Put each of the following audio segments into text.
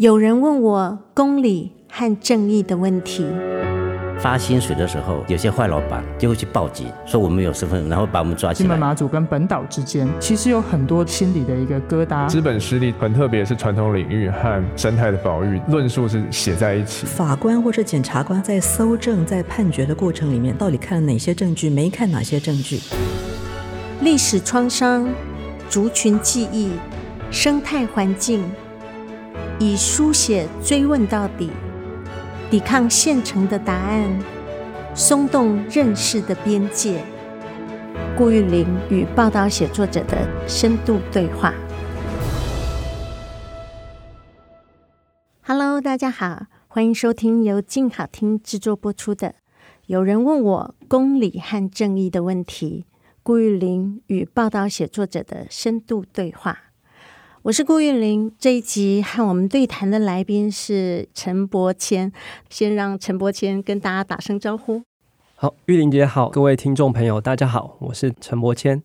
有人问我公理和正义的问题。发薪水的时候，有些坏老板就会去报警，说我们有身份，然后把我们抓起来。金门马祖跟本岛之间，其实有很多心理的一个疙瘩。资本实力很特别，是传统领域和生态的保育论述是写在一起。法官或是检察官在搜证、在判决的过程里面，到底看了哪些证据，没看哪些证据？历史创伤、族群记忆、生态环境，以书写追问到底。抵抗现成的答案，松动认识的边界。顾玉玲与报道写作者的深度对话。Hello，大家好，欢迎收听由静好听制作播出的《有人问我公理和正义的问题》，顾玉玲与报道写作者的深度对话。我是顾玉玲，这一集和我们对谈的来宾是陈柏谦。先让陈柏谦跟大家打声招呼。好，玉玲姐好，各位听众朋友，大家好，我是陈柏谦。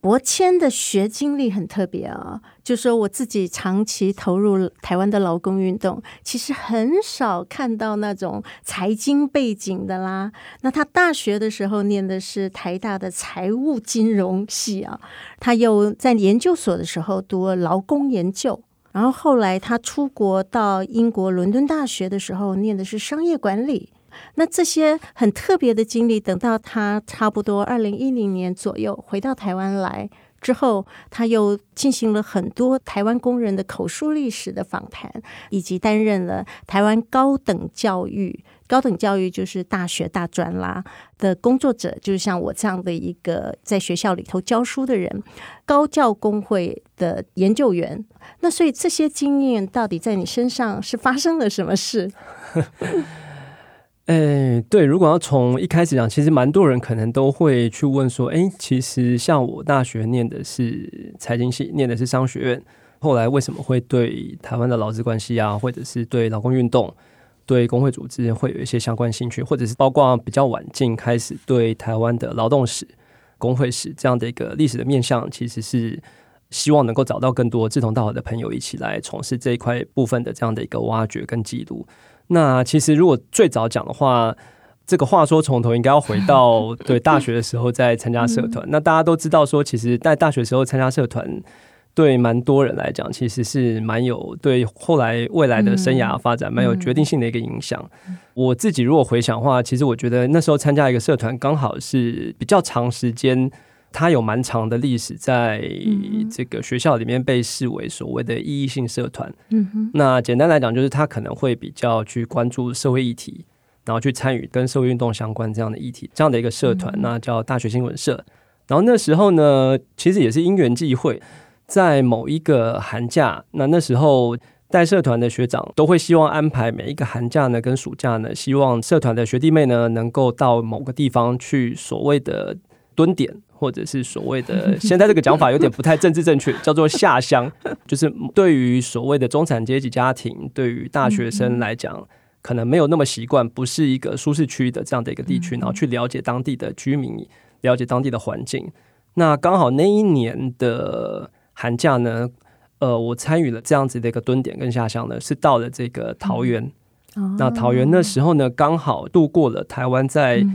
柏谦的学经历很特别啊、就说我自己长期投入台湾的劳工运动，其实很少看到那种财经背景的啦。那他大学的时候念的是台大的财务金融系啊，他又在研究所的时候读劳工研究，然后后来他出国到英国伦敦大学的时候念的是商业管理。那这些很特别的经历，等到他差不多二零一零年左右回到台湾来之后，他又进行了很多台湾工人的口述历史的访谈，以及担任了台湾高等教育、高等教育就是大学大专啦的工作者，就是像我这样的一个在学校里头教书的人，高教工会的研究员。那所以这些经验到底在你身上是发生了什么事？哎，对，如果要从一开始讲，其实蛮多人可能都会去问说，哎，其实像我大学念的是财经系，念的是商学院，后来为什么会对台湾的劳资关系啊，或者是对劳工运动、对工会组织会有一些相关兴趣，或者是包括比较晚近开始对台湾的劳动史、工会史这样的一个历史的面向，其实是希望能够找到更多志同道合的朋友一起来从事这一块部分的这样的一个挖掘跟记录。那其实，如果最早讲的话，这个话说从头应该要回到 对大学的时候再参加社团。那大家都知道说，其实，在大学时候参加社团，对蛮多人来讲，其实是蛮有对后来未来的生涯发展蛮有决定性的一个影响。我自己如果回想的话，其实我觉得那时候参加一个社团，刚好是比较长时间。它有蛮长的历史，在这个学校里面被视为所谓的意义性社团。嗯哼，那简单来讲，就是它可能会比较去关注社会议题，然后去参与跟社会运动相关这样的议题，这样的一个社团，那叫大学新闻社。然后那时候呢，其实也是因缘际会，在某一个寒假，那那时候带社团的学长都会希望安排每一个寒假呢，跟暑假呢，希望社团的学弟妹呢，能够到某个地方去所谓的蹲点。或者是所谓的，现在这个讲法有点不太政治正确，叫做下乡，就是对于所谓的中产阶级家庭，对于大学生来讲，可能没有那么习惯，不是一个舒适区的这样的一个地区，然后去了解当地的居民，了解当地的环境。那刚好那一年的寒假呢，呃，我参与了这样子的一个蹲点跟下乡呢，是到了这个桃园。那桃园那时候呢，刚好度过了台湾在。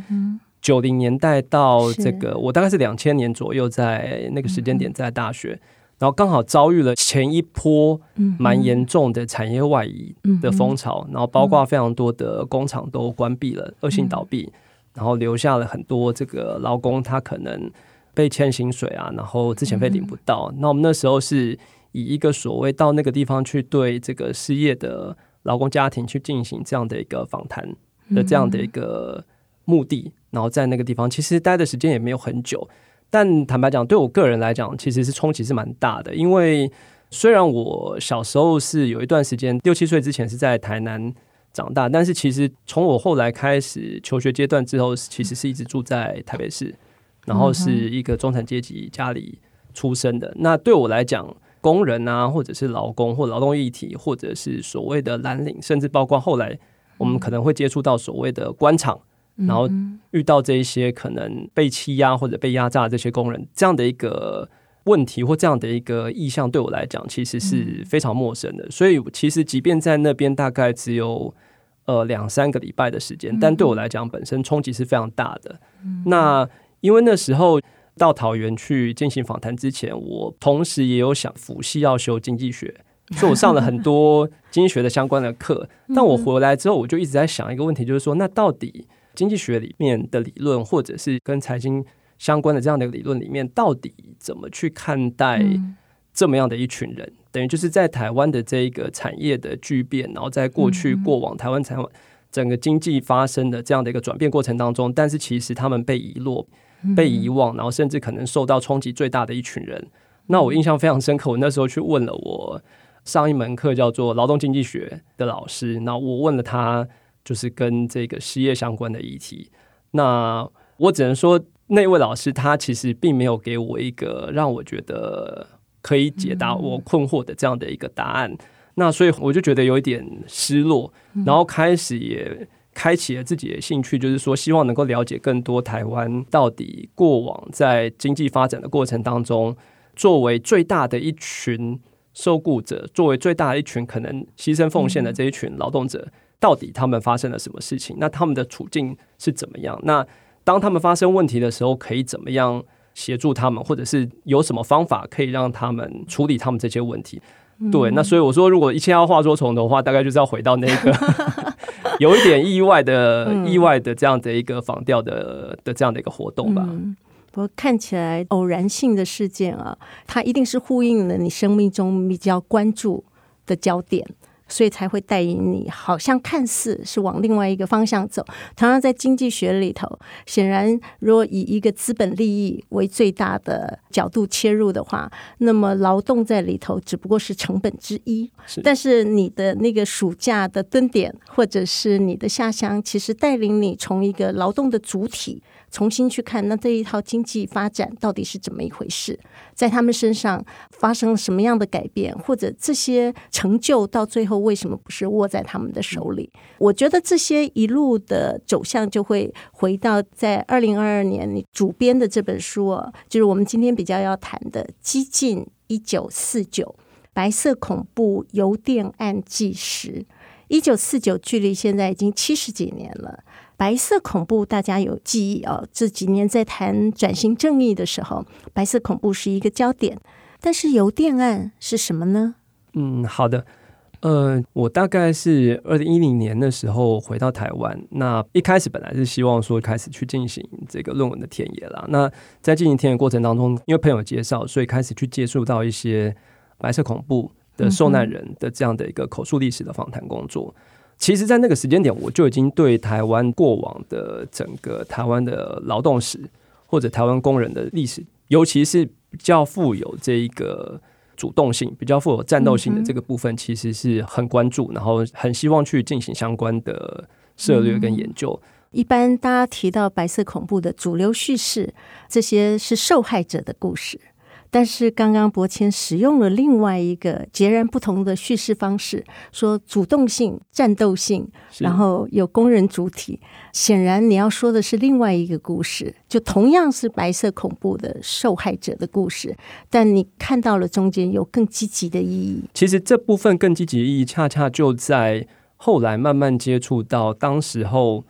九零年代到这个，我大概是两千年左右，在那个时间点在大学，嗯、然后刚好遭遇了前一波蛮严重的产业外移的风潮，嗯、然后包括非常多的工厂都关闭了，恶、嗯、性倒闭，然后留下了很多这个劳工，他可能被欠薪水啊，然后之前被领不到。嗯、那我们那时候是以一个所谓到那个地方去对这个失业的劳工家庭去进行这样的一个访谈的这样的一个目的。然后在那个地方，其实待的时间也没有很久，但坦白讲，对我个人来讲，其实是冲击是蛮大的。因为虽然我小时候是有一段时间六七岁之前是在台南长大，但是其实从我后来开始求学阶段之后，其实是一直住在台北市，然后是一个中产阶级家里出生的。那对我来讲，工人啊，或者是劳工或劳动议题，或者是所谓的蓝领，甚至包括后来我们可能会接触到所谓的官场。然后遇到这一些可能被欺压或者被压榨的这些工人，这样的一个问题或这样的一个意向，对我来讲其实是非常陌生的。所以其实即便在那边大概只有呃两三个礼拜的时间，但对我来讲本身冲击是非常大的。那因为那时候到桃园去进行访谈之前，我同时也有想辅系要修经济学。所以我上了很多经济学的相关的课，但我回来之后，我就一直在想一个问题，就是说，那到底经济学里面的理论，或者是跟财经相关的这样的理论里面，到底怎么去看待这么样的一群人？等于就是在台湾的这一个产业的巨变，然后在过去过往台湾台湾整个经济发生的这样的一个转变过程当中，但是其实他们被遗落、被遗忘，然后甚至可能受到冲击最大的一群人。那我印象非常深刻，我那时候去问了我。上一门课叫做劳动经济学的老师，那我问了他，就是跟这个失业相关的议题。那我只能说，那位老师他其实并没有给我一个让我觉得可以解答我困惑的这样的一个答案。嗯、那所以我就觉得有一点失落，然后开始也开启了自己的兴趣，就是说希望能够了解更多台湾到底过往在经济发展的过程当中，作为最大的一群。受雇者作为最大的一群可能牺牲奉献的这一群劳动者，到底他们发生了什么事情？那他们的处境是怎么样？那当他们发生问题的时候，可以怎么样协助他们，或者是有什么方法可以让他们处理他们这些问题？对，那所以我说，如果一切要话说从头的话，大概就是要回到那个 有一点意外的、意外的这样的一个仿调的的这样的一个活动吧。不过看起来偶然性的事件啊，它一定是呼应了你生命中比较关注的焦点，所以才会带领你，好像看似是往另外一个方向走。同样在经济学里头，显然如果以一个资本利益为最大的角度切入的话，那么劳动在里头只不过是成本之一。是。但是你的那个暑假的蹲点，或者是你的下乡，其实带领你从一个劳动的主体。重新去看，那这一套经济发展到底是怎么一回事？在他们身上发生了什么样的改变，或者这些成就到最后为什么不是握在他们的手里？我觉得这些一路的走向就会回到在二零二二年你主编的这本书啊，就是我们今天比较要谈的《激进一九四九：白色恐怖邮电案纪实》。一九四九距离现在已经七十几年了。白色恐怖，大家有记忆哦。这几年在谈转型正义的时候，白色恐怖是一个焦点。但是邮电案是什么呢？嗯，好的。呃，我大概是二零一零年的时候回到台湾。那一开始本来是希望说开始去进行这个论文的田野啦。那在进行田野过程当中，因为朋友介绍，所以开始去接触到一些白色恐怖的受难人的这样的一个口述历史的访谈工作。其实，在那个时间点，我就已经对台湾过往的整个台湾的劳动史，或者台湾工人的历史，尤其是比较富有这一个主动性、比较富有战斗性的这个部分，其实是很关注，然后很希望去进行相关的策略跟研究。一般大家提到白色恐怖的主流叙事，这些是受害者的故事。但是刚刚伯谦使用了另外一个截然不同的叙事方式，说主动性、战斗性，然后有工人主体。显然你要说的是另外一个故事，就同样是白色恐怖的受害者的故事，但你看到了中间有更积极的意义。其实这部分更积极的意义，恰恰就在后来慢慢接触到当时候，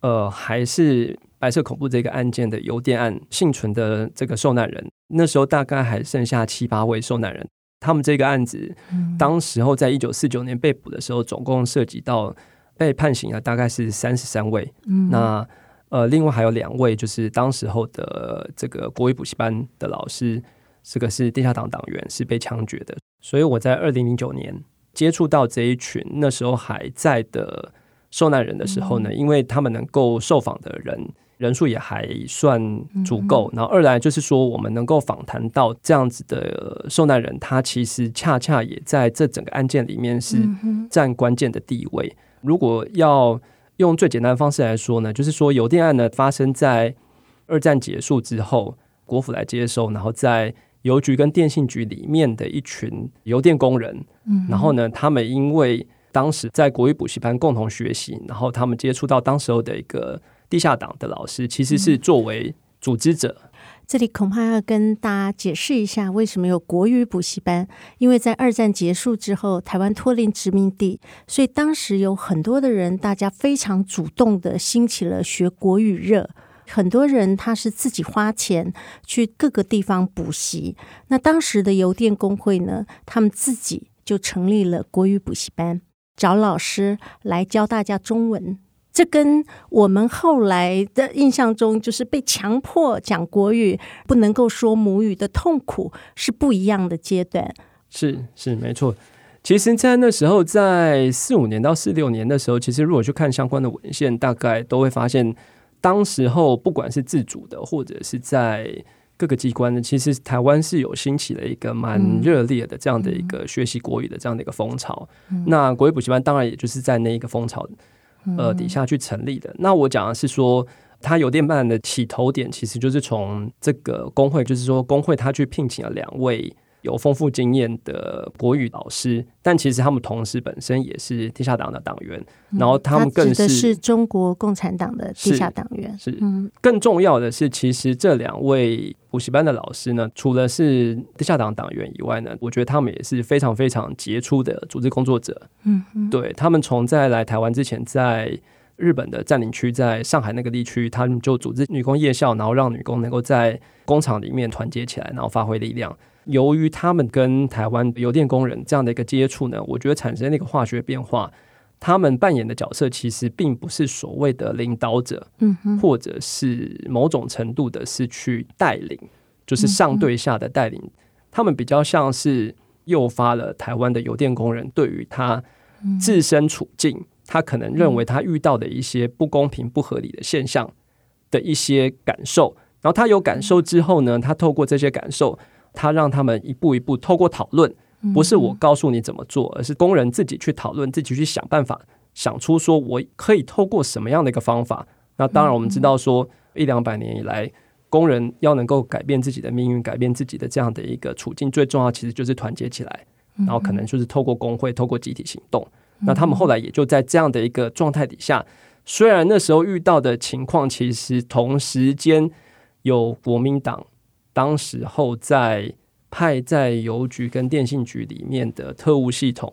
呃，还是。白色恐怖这个案件的邮电案幸存的这个受难人，那时候大概还剩下七八位受难人。他们这个案子，当时候在一九四九年被捕的时候，总共涉及到被判刑的大概是三十三位。嗯那呃，另外还有两位，就是当时候的这个国语补习班的老师，这个是地下党党员，是被枪决的。所以我在二零零九年接触到这一群那时候还在的受难人的时候呢，因为他们能够受访的人。人数也还算足够，然后二来就是说，我们能够访谈到这样子的受难人，他其实恰恰也在这整个案件里面是占关键的地位。如果要用最简单的方式来说呢，就是说邮电案呢发生在二战结束之后，国府来接收，然后在邮局跟电信局里面的一群邮电工人，然后呢，他们因为当时在国语补习班共同学习，然后他们接触到当时候的一个。地下党的老师其实是作为组织者，这里恐怕要跟大家解释一下，为什么有国语补习班？因为在二战结束之后，台湾脱离殖民地，所以当时有很多的人，大家非常主动的兴起了学国语热。很多人他是自己花钱去各个地方补习。那当时的邮电工会呢，他们自己就成立了国语补习班，找老师来教大家中文。这跟我们后来的印象中，就是被强迫讲国语，不能够说母语的痛苦是不一样的阶段。是是没错。其实，在那时候，在四五年到四六年的时候，其实如果去看相关的文献，大概都会发现，当时候不管是自主的，或者是在各个机关的，其实台湾是有兴起了一个蛮热烈的这样的一个学习国语的这样的一个风潮。那国语补习班当然也就是在那一个风潮。呃，底下去成立的。嗯、那我讲的是说，他邮电办的起头点，其实就是从这个工会，就是说工会他去聘请了两位有丰富经验的国语老师，但其实他们同时本身也是地下党的党员，嗯、然后他们更是，是中国共产党的地下党员。是，是嗯，更重要的是，其实这两位补习班的老师呢，除了是地下党党员以外呢，我觉得他们也是非常非常杰出的组织工作者。嗯嗯，对他们从在来台湾之前，在日本的占领区，在上海那个地区，他们就组织女工夜校，然后让女工能够在工厂里面团结起来，然后发挥力量。由于他们跟台湾邮电工人这样的一个接触呢，我觉得产生那个化学变化。他们扮演的角色其实并不是所谓的领导者，嗯哼，或者是某种程度的是去带领，就是上对下的带领。他们比较像是诱发了台湾的邮电工人对于他自身处境，他可能认为他遇到的一些不公平、不合理的现象的一些感受。然后他有感受之后呢，他透过这些感受。他让他们一步一步透过讨论，不是我告诉你怎么做，而是工人自己去讨论，自己去想办法，想出说我可以透过什么样的一个方法。那当然，我们知道说一两百年以来，工人要能够改变自己的命运，改变自己的这样的一个处境，最重要其实就是团结起来，然后可能就是透过工会，透过集体行动。那他们后来也就在这样的一个状态底下，虽然那时候遇到的情况，其实同时间有国民党。当时候在派在邮局跟电信局里面的特务系统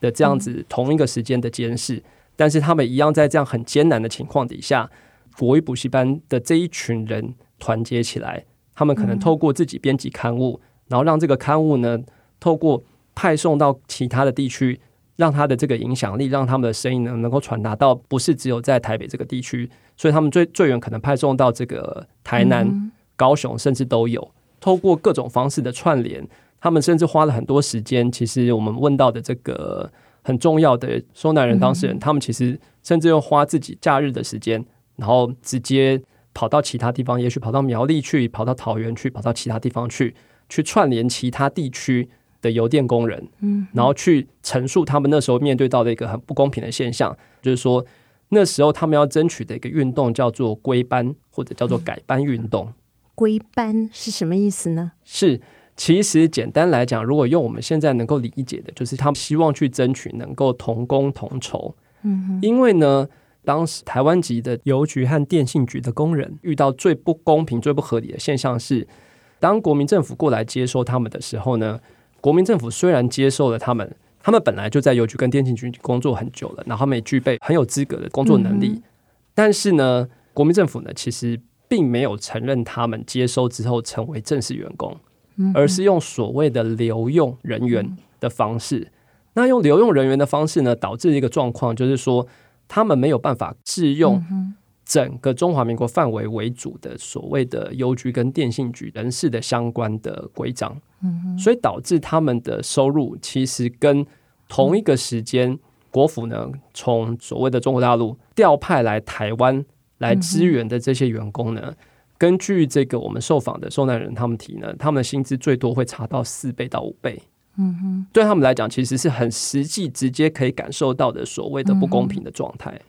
的这样子同一个时间的监视，但是他们一样在这样很艰难的情况底下，国语补习班的这一群人团结起来，他们可能透过自己编辑刊物，然后让这个刊物呢透过派送到其他的地区，让他的这个影响力，让他们的声音呢能够传达到不是只有在台北这个地区，所以他们最最远可能派送到这个台南。高雄甚至都有透过各种方式的串联，他们甚至花了很多时间。其实我们问到的这个很重要的收难人当事人，他们其实甚至又花自己假日的时间，然后直接跑到其他地方，也许跑到苗栗去，跑到桃园去，跑到其他地方去，去串联其他地区的邮电工人，嗯，然后去陈述他们那时候面对到的一个很不公平的现象，就是说那时候他们要争取的一个运动叫做归班或者叫做改班运动。归班是什么意思呢？是，其实简单来讲，如果用我们现在能够理解的，就是他们希望去争取能够同工同酬。嗯哼，因为呢，当时台湾籍的邮局和电信局的工人遇到最不公平、最不合理的现象是，当国民政府过来接收他们的时候呢，国民政府虽然接受了他们，他们本来就在邮局跟电信局工作很久了，然后他们也具备很有资格的工作能力，嗯、但是呢，国民政府呢，其实。并没有承认他们接收之后成为正式员工，而是用所谓的留用人员的方式。那用留用人员的方式呢，导致一个状况，就是说他们没有办法适用整个中华民国范围为主的所谓的邮局跟电信局人事的相关的规章，所以导致他们的收入其实跟同一个时间国府呢，从所谓的中国大陆调派来台湾。来支援的这些员工呢，根据这个我们受访的受难人他们提呢，他们的薪资最多会差到四倍到五倍。嗯哼，对他们来讲，其实是很实际、直接可以感受到的所谓的不公平的状态。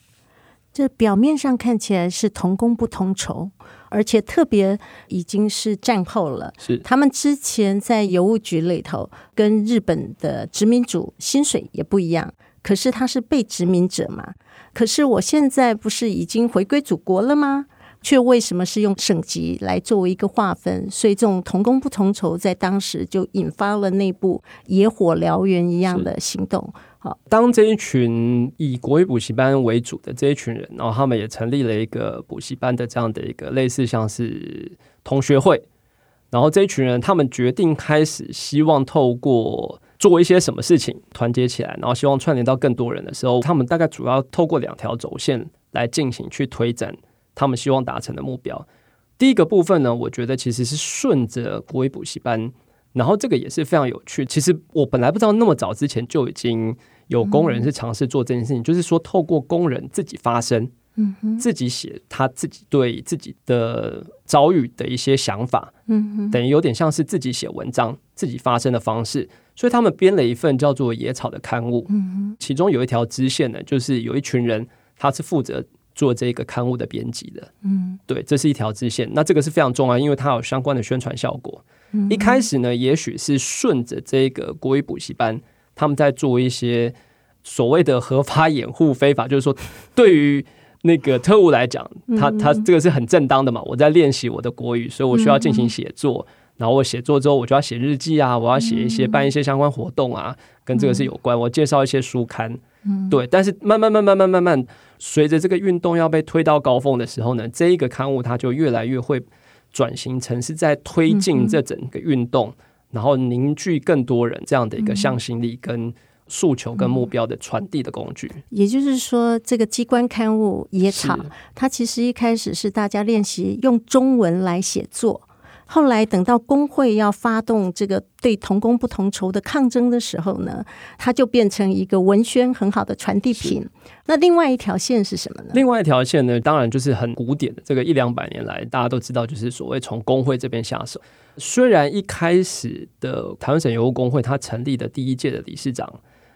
这表面上看起来是同工不同酬，而且特别已经是战后了。是他们之前在邮务局里头跟日本的殖民主薪水也不一样，可是他是被殖民者嘛。可是我现在不是已经回归祖国了吗？却为什么是用省级来作为一个划分？所以这种同工不同酬，在当时就引发了内部野火燎原一样的行动。好，当这一群以国语补习班为主的这一群人，然后他们也成立了一个补习班的这样的一个类似像是同学会。然后这一群人，他们决定开始希望透过做一些什么事情团结起来，然后希望串联到更多人的时候，他们大概主要透过两条轴线来进行去推展。他们希望达成的目标，第一个部分呢，我觉得其实是顺着国语补习班，然后这个也是非常有趣。其实我本来不知道那么早之前就已经有工人是尝试做这件事情，嗯、就是说透过工人自己发声，嗯哼，自己写他自己对自己的遭遇的一些想法，嗯哼，等于有点像是自己写文章、自己发声的方式。所以他们编了一份叫做《野草》的刊物，其中有一条支线呢，就是有一群人他是负责。做这个刊物的编辑的，嗯，对，这是一条支线。那这个是非常重要，因为它有相关的宣传效果。嗯、一开始呢，也许是顺着这个国语补习班，他们在做一些所谓的合法掩护非法，就是说，对于那个特务来讲，他他这个是很正当的嘛。我在练习我的国语，所以我需要进行写作。嗯、然后我写作之后，我就要写日记啊，我要写一些办一些相关活动啊，跟这个是有关。我介绍一些书刊。嗯，对，但是慢慢慢慢慢慢慢，随着这个运动要被推到高峰的时候呢，这一个刊物它就越来越会转型成是在推进这整个运动，嗯、然后凝聚更多人这样的一个向心力、跟诉求、跟目标的传递的工具。也就是说，这个机关刊物《野草》，它其实一开始是大家练习用中文来写作。后来等到工会要发动这个对同工不同酬的抗争的时候呢，它就变成一个文宣很好的传递品。那另外一条线是什么呢？另外一条线呢，当然就是很古典的，这个一两百年来大家都知道，就是所谓从工会这边下手。虽然一开始的台湾省油务工会，它成立的第一届的理事长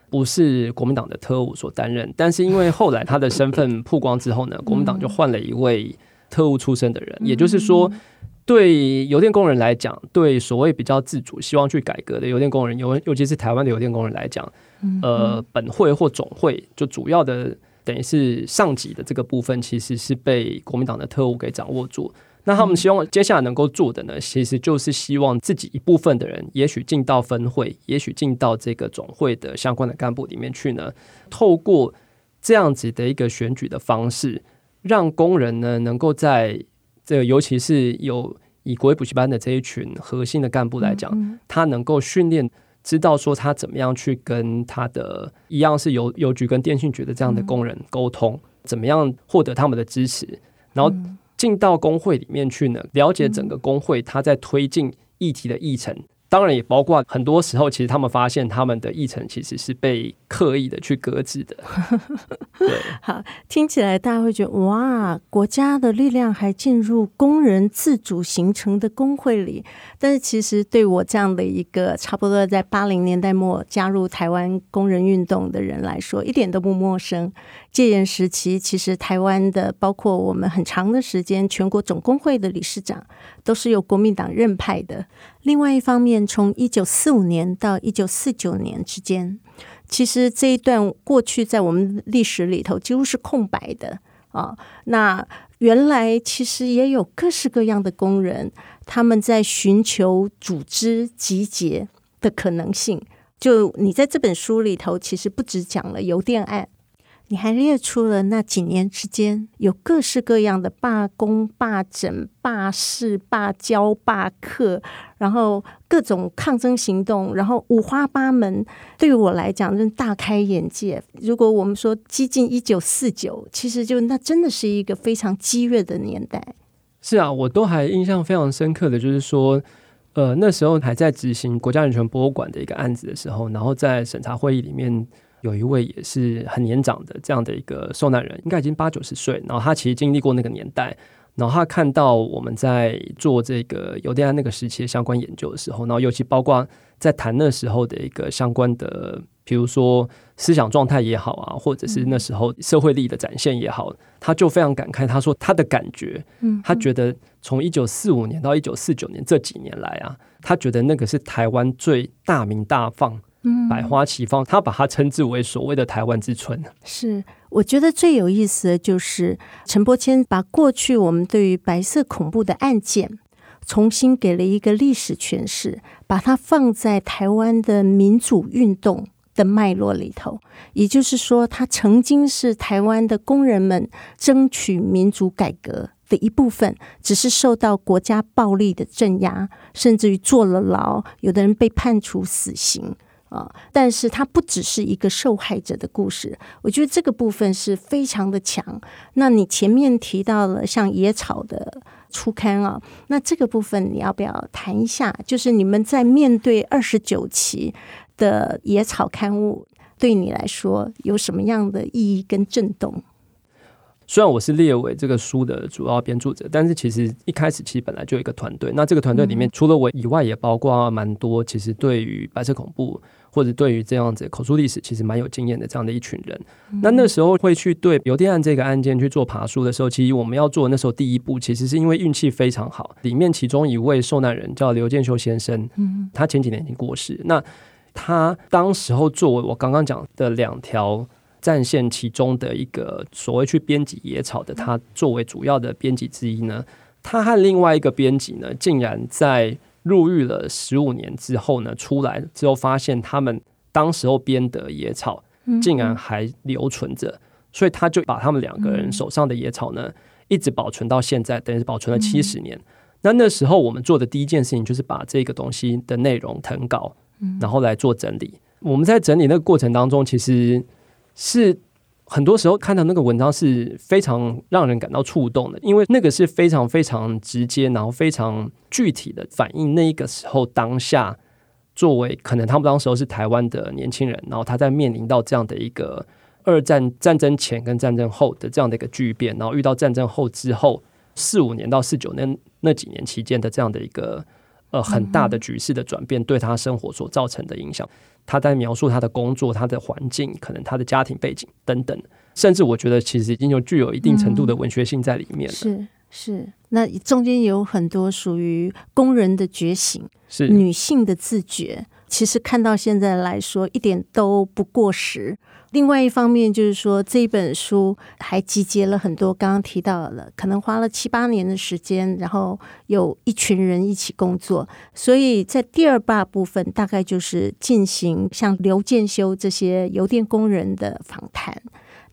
不是国民党的特务所担任，但是因为后来他的身份曝光之后呢，国民党就换了一位特务出身的人，也就是说。对邮电工人来讲，对所谓比较自主、希望去改革的邮电工人，尤尤其是台湾的邮电工人来讲，呃，本会或总会就主要的等于是上级的这个部分，其实是被国民党的特务给掌握住。那他们希望接下来能够做的呢，其实就是希望自己一部分的人，也许进到分会，也许进到这个总会的相关的干部里面去呢，透过这样子的一个选举的方式，让工人呢能够在。这个尤其是有以国际补习班的这一群核心的干部来讲，嗯、他能够训练，知道说他怎么样去跟他的一样是邮邮局跟电信局的这样的工人沟通，嗯、怎么样获得他们的支持，然后进到工会里面去呢，了解整个工会他在推进议题的议程。当然也包括很多时候，其实他们发现他们的议程其实是被刻意的去搁置的。对，好，听起来大家会觉得哇，国家的力量还进入工人自主形成的工会里。但是其实对我这样的一个差不多在八零年代末加入台湾工人运动的人来说，一点都不陌生。戒严时期，其实台湾的包括我们很长的时间，全国总工会的理事长都是由国民党任派的。另外一方面，从一九四五年到一九四九年之间，其实这一段过去在我们历史里头几乎是空白的啊。那原来其实也有各式各样的工人，他们在寻求组织集结的可能性。就你在这本书里头，其实不只讲了邮电案。你还列出了那几年之间有各式各样的罢工、罢诊、罢市、罢教、罢课，然后各种抗争行动，然后五花八门。对于我来讲，真大开眼界。如果我们说接近一九四九，其实就那真的是一个非常激烈的年代。是啊，我都还印象非常深刻的就是说，呃，那时候还在执行国家人权博物馆的一个案子的时候，然后在审查会议里面。有一位也是很年长的这样的一个受难人，应该已经八九十岁。然后他其实经历过那个年代，然后他看到我们在做这个犹太安那个时期的相关研究的时候，然后尤其包括在谈那时候的一个相关的，比如说思想状态也好啊，或者是那时候社会力的展现也好，他就非常感慨。他说他的感觉，嗯，他觉得从一九四五年到一九四九年这几年来啊，他觉得那个是台湾最大名大放。百花齐放，他把它称之为所谓的台湾之春。是，我觉得最有意思的就是陈伯谦把过去我们对于白色恐怖的案件重新给了一个历史诠释，把它放在台湾的民主运动的脉络里头。也就是说，他曾经是台湾的工人们争取民主改革的一部分，只是受到国家暴力的镇压，甚至于坐了牢，有的人被判处死刑。啊！但是它不只是一个受害者的故事，我觉得这个部分是非常的强。那你前面提到了像野草的初刊啊，那这个部分你要不要谈一下？就是你们在面对二十九期的野草刊物，对你来说有什么样的意义跟震动？虽然我是列为这个书的主要编著者，但是其实一开始其实本来就有一个团队。那这个团队里面除了我以外，也包括蛮多其实对于白色恐怖或者对于这样子口述历史其实蛮有经验的这样的一群人。那那时候会去对邮电案这个案件去做爬梳的时候，其实我们要做的那时候第一步，其实是因为运气非常好。里面其中一位受难人叫刘建修先生，他前几年已经过世。那他当时候作为我刚刚讲的两条。战线其中的一个所谓去编辑野草的，他作为主要的编辑之一呢，他和另外一个编辑呢，竟然在入狱了十五年之后呢，出来之后发现他们当时候编的野草竟然还留存着，所以他就把他们两个人手上的野草呢，一直保存到现在，等于是保存了七十年。那那时候我们做的第一件事情就是把这个东西的内容誊稿，然后来做整理。我们在整理那个过程当中，其实。是很多时候看到那个文章是非常让人感到触动的，因为那个是非常非常直接，然后非常具体的反映那一个时候当下，作为可能他们当时候是台湾的年轻人，然后他在面临到这样的一个二战战争前跟战争后的这样的一个巨变，然后遇到战争后之后四五年到四九年那几年期间的这样的一个呃很大的局势的转变，对他生活所造成的影响。他在描述他的工作、他的环境，可能他的家庭背景等等，甚至我觉得其实已经有具有一定程度的文学性在里面了。是是，那中间有很多属于工人的觉醒，是女性的自觉。其实看到现在来说，一点都不过时。另外一方面，就是说这本书还集结了很多刚刚提到的，可能花了七八年的时间，然后有一群人一起工作。所以在第二大部分，大概就是进行像刘建修这些邮电工人的访谈。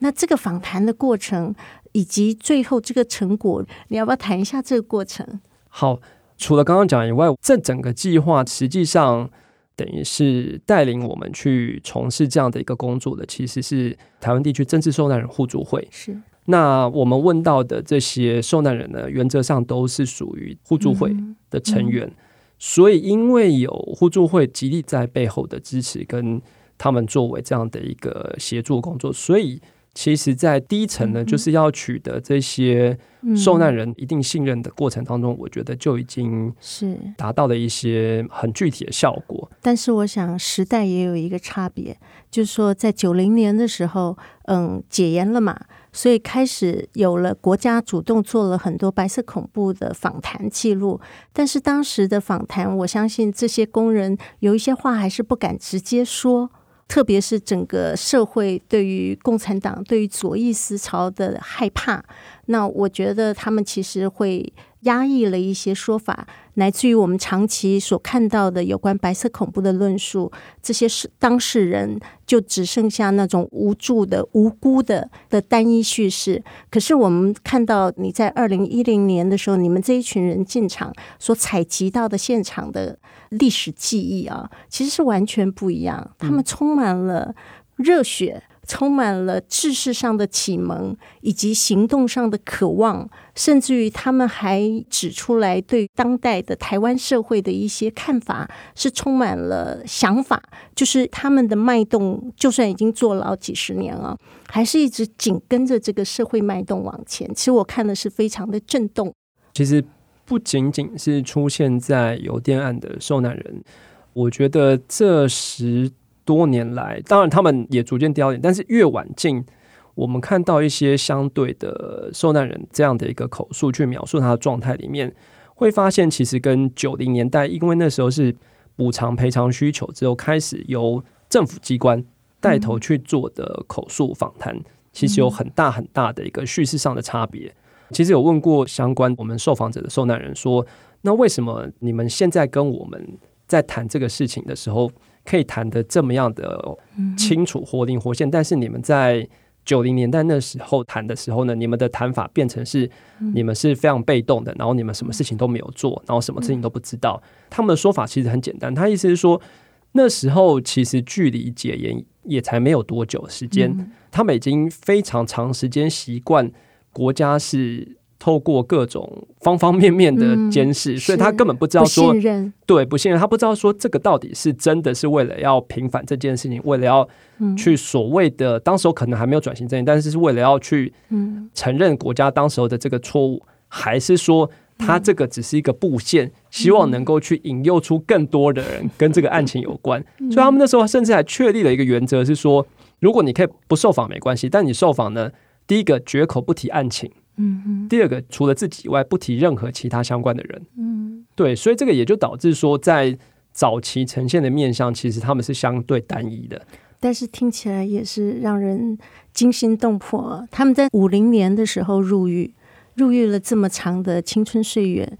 那这个访谈的过程，以及最后这个成果，你要不要谈一下这个过程？好，除了刚刚讲以外，这整个计划实际上。等于是带领我们去从事这样的一个工作的，其实是台湾地区政治受难人互助会。是，那我们问到的这些受难人呢，原则上都是属于互助会的成员。嗯嗯、所以，因为有互助会极力在背后的支持，跟他们作为这样的一个协助工作，所以。其实，在第一层呢，就是要取得这些受难人一定信任的过程当中，我觉得就已经是达到了一些很具体的效果。但是，我想时代也有一个差别，就是说，在九零年的时候，嗯，解严了嘛，所以开始有了国家主动做了很多白色恐怖的访谈记录。但是当时的访谈，我相信这些工人有一些话还是不敢直接说。特别是整个社会对于共产党、对于左翼思潮的害怕，那我觉得他们其实会压抑了一些说法，来自于我们长期所看到的有关白色恐怖的论述，这些是当事人就只剩下那种无助的、无辜的的单一叙事。可是我们看到你在二零一零年的时候，你们这一群人进场所采集到的现场的。历史记忆啊，其实是完全不一样。他们充满了热血，充满了知识上的启蒙，以及行动上的渴望，甚至于他们还指出来对当代的台湾社会的一些看法是充满了想法。就是他们的脉动，就算已经坐牢几十年了，还是一直紧跟着这个社会脉动往前。其实我看的是非常的震动。其实。不仅仅是出现在邮电案的受难人，我觉得这十多年来，当然他们也逐渐凋零，但是越晚近，我们看到一些相对的受难人这样的一个口述去描述他的状态里面，会发现其实跟九零年代，因为那时候是补偿赔偿需求之后开始由政府机关带头去做的口述访谈，其实有很大很大的一个叙事上的差别。其实有问过相关我们受访者的受难人说，那为什么你们现在跟我们在谈这个事情的时候，可以谈的这么样的清楚、活灵活现？但是你们在九零年代那时候谈的时候呢，你们的谈法变成是你们是非常被动的，然后你们什么事情都没有做，然后什么事情都不知道。他们的说法其实很简单，他意思是说，那时候其实距离解严也才没有多久时间，他们已经非常长时间习惯国家是。透过各种方方面面的监视，嗯、所以他根本不知道说，对，不信任，他不知道说这个到底是真的是为了要平反这件事情，为了要去所谓的当时候可能还没有转型正义，但是是为了要去承认国家当时候的这个错误，还是说他这个只是一个布线，希望能够去引诱出更多的人跟这个案情有关。所以他们那时候甚至还确立了一个原则，是说，如果你可以不受访没关系，但你受访呢，第一个绝口不提案情。嗯嗯，第二个，除了自己以外，不提任何其他相关的人。嗯，对，所以这个也就导致说，在早期呈现的面相，其实他们是相对单一的。但是听起来也是让人惊心动魄。他们在五零年的时候入狱，入狱了这么长的青春岁月。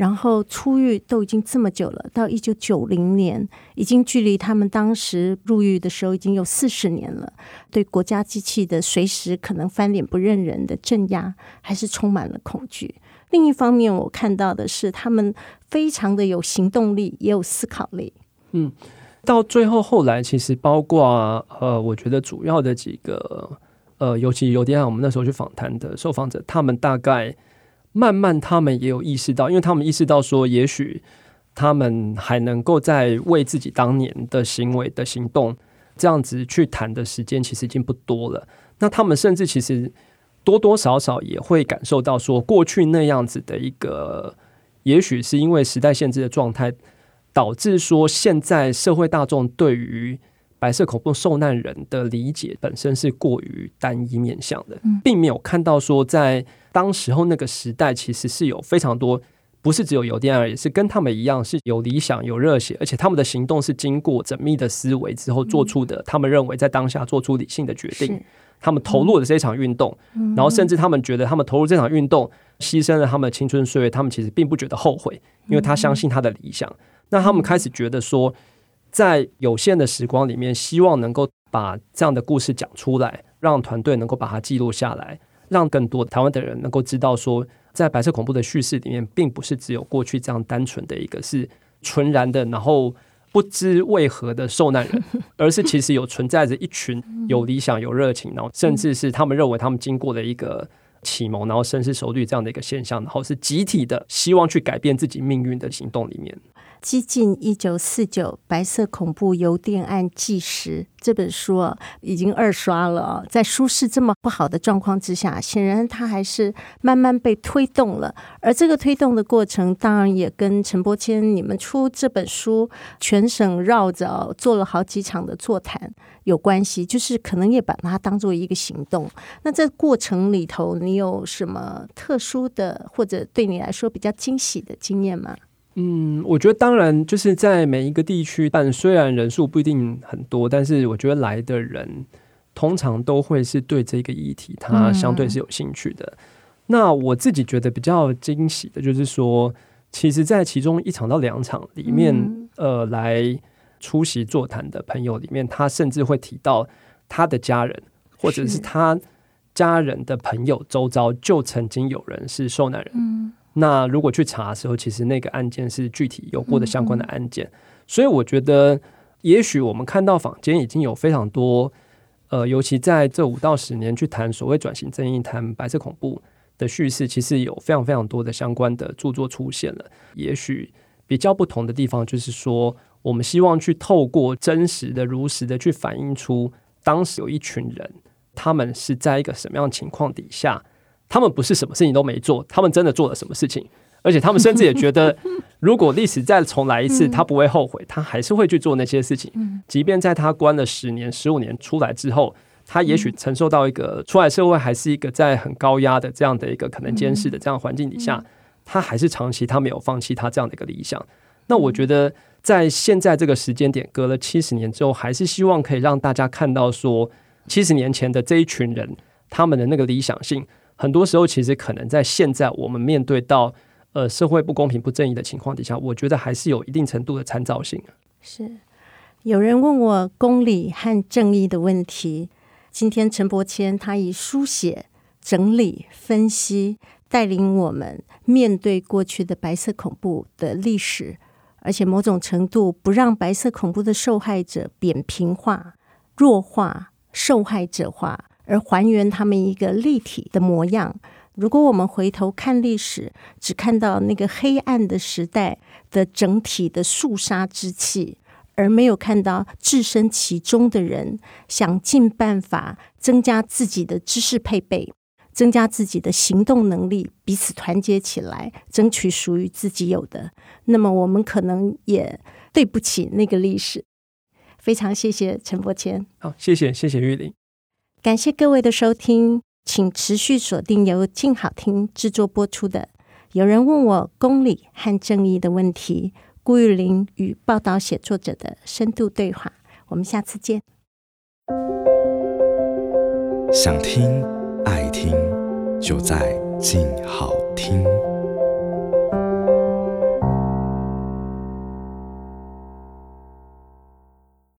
然后出狱都已经这么久了，到一九九零年，已经距离他们当时入狱的时候已经有四十年了。对国家机器的随时可能翻脸不认人的镇压，还是充满了恐惧。另一方面，我看到的是他们非常的有行动力，也有思考力。嗯，到最后后来，其实包括呃，我觉得主要的几个呃，尤其有点像我们那时候去访谈的受访者，他们大概。慢慢，他们也有意识到，因为他们意识到说，也许他们还能够在为自己当年的行为的行动这样子去谈的时间，其实已经不多了。那他们甚至其实多多少少也会感受到说，过去那样子的一个，也许是因为时代限制的状态，导致说现在社会大众对于白色恐怖受难人的理解本身是过于单一面向的，并没有看到说在。当时候那个时代其实是有非常多，不是只有邮电而已，是跟他们一样是有理想、有热血，而且他们的行动是经过缜密的思维之后做出的。嗯、他们认为在当下做出理性的决定，他们投入了这场运动，嗯、然后甚至他们觉得他们投入这场运动，牺牲了他们的青春岁月，他们其实并不觉得后悔，因为他相信他的理想。嗯、那他们开始觉得说，在有限的时光里面，希望能够把这样的故事讲出来，让团队能够把它记录下来。让更多台湾的人能够知道，说在白色恐怖的叙事里面，并不是只有过去这样单纯的一个是纯然的，然后不知为何的受难人，而是其实有存在着一群有理想、有热情，然后甚至是他们认为他们经过的一个启蒙，然后深思熟虑这样的一个现象，然后是集体的希望去改变自己命运的行动里面。激进一九四九白色恐怖邮电案纪实这本书，已经二刷了。在书市这么不好的状况之下，显然它还是慢慢被推动了。而这个推动的过程，当然也跟陈伯谦你们出这本书，全省绕着做了好几场的座谈有关系。就是可能也把它当做一个行动。那这过程里头，你有什么特殊的，或者对你来说比较惊喜的经验吗？嗯，我觉得当然就是在每一个地区，但虽然人数不一定很多，但是我觉得来的人通常都会是对这个议题，他相对是有兴趣的。嗯、那我自己觉得比较惊喜的就是说，其实，在其中一场到两场里面，嗯、呃，来出席座谈的朋友里面，他甚至会提到他的家人，或者是他家人的朋友周遭就曾经有人是受难人。嗯那如果去查的时候，其实那个案件是具体有过的相关的案件，嗯嗯，所以我觉得，也许我们看到坊间已经有非常多，呃，尤其在这五到十年去谈所谓转型正义、谈白色恐怖的叙事，其实有非常非常多的相关的著作出现了。也许比较不同的地方，就是说，我们希望去透过真实的、如实的去反映出当时有一群人，他们是在一个什么样的情况底下。他们不是什么事情都没做，他们真的做了什么事情，而且他们甚至也觉得，如果历史再重来一次，他不会后悔，他还是会去做那些事情。即便在他关了十年、十五年出来之后，他也许承受到一个出来社会还是一个在很高压的这样的一个可能监视的这样环境底下，他还是长期他没有放弃他这样的一个理想。那我觉得在现在这个时间点，隔了七十年之后，还是希望可以让大家看到说，七十年前的这一群人，他们的那个理想性，很多时候其实可能在现在我们面对到呃社会不公平、不正义的情况底下，我觉得还是有一定程度的参照性。是有人问我公理和正义的问题，今天陈伯谦他以书写、整理、分析，带领我们面对过去的白色恐怖的历史，而且某种程度不让白色恐怖的受害者扁平化、弱化、受害者化，而还原他们一个立体的模样。如果我们回头看历史，只看到那个黑暗的时代的整体的肃杀之气，而没有看到置身其中的人想尽办法增加自己的知识配备。增加自己的行动能力，彼此团结起来，争取属于自己有的。那么，我们可能也对不起那个历史。非常谢谢陈伯谦。好，谢谢谢谢玉玲，感谢各位的收听，请持续锁定由静好听制作播出的。有人问我公理和正义的问题，顾玉玲与报道写作者的深度对话。我们下次见。想听。爱听，就在静好听。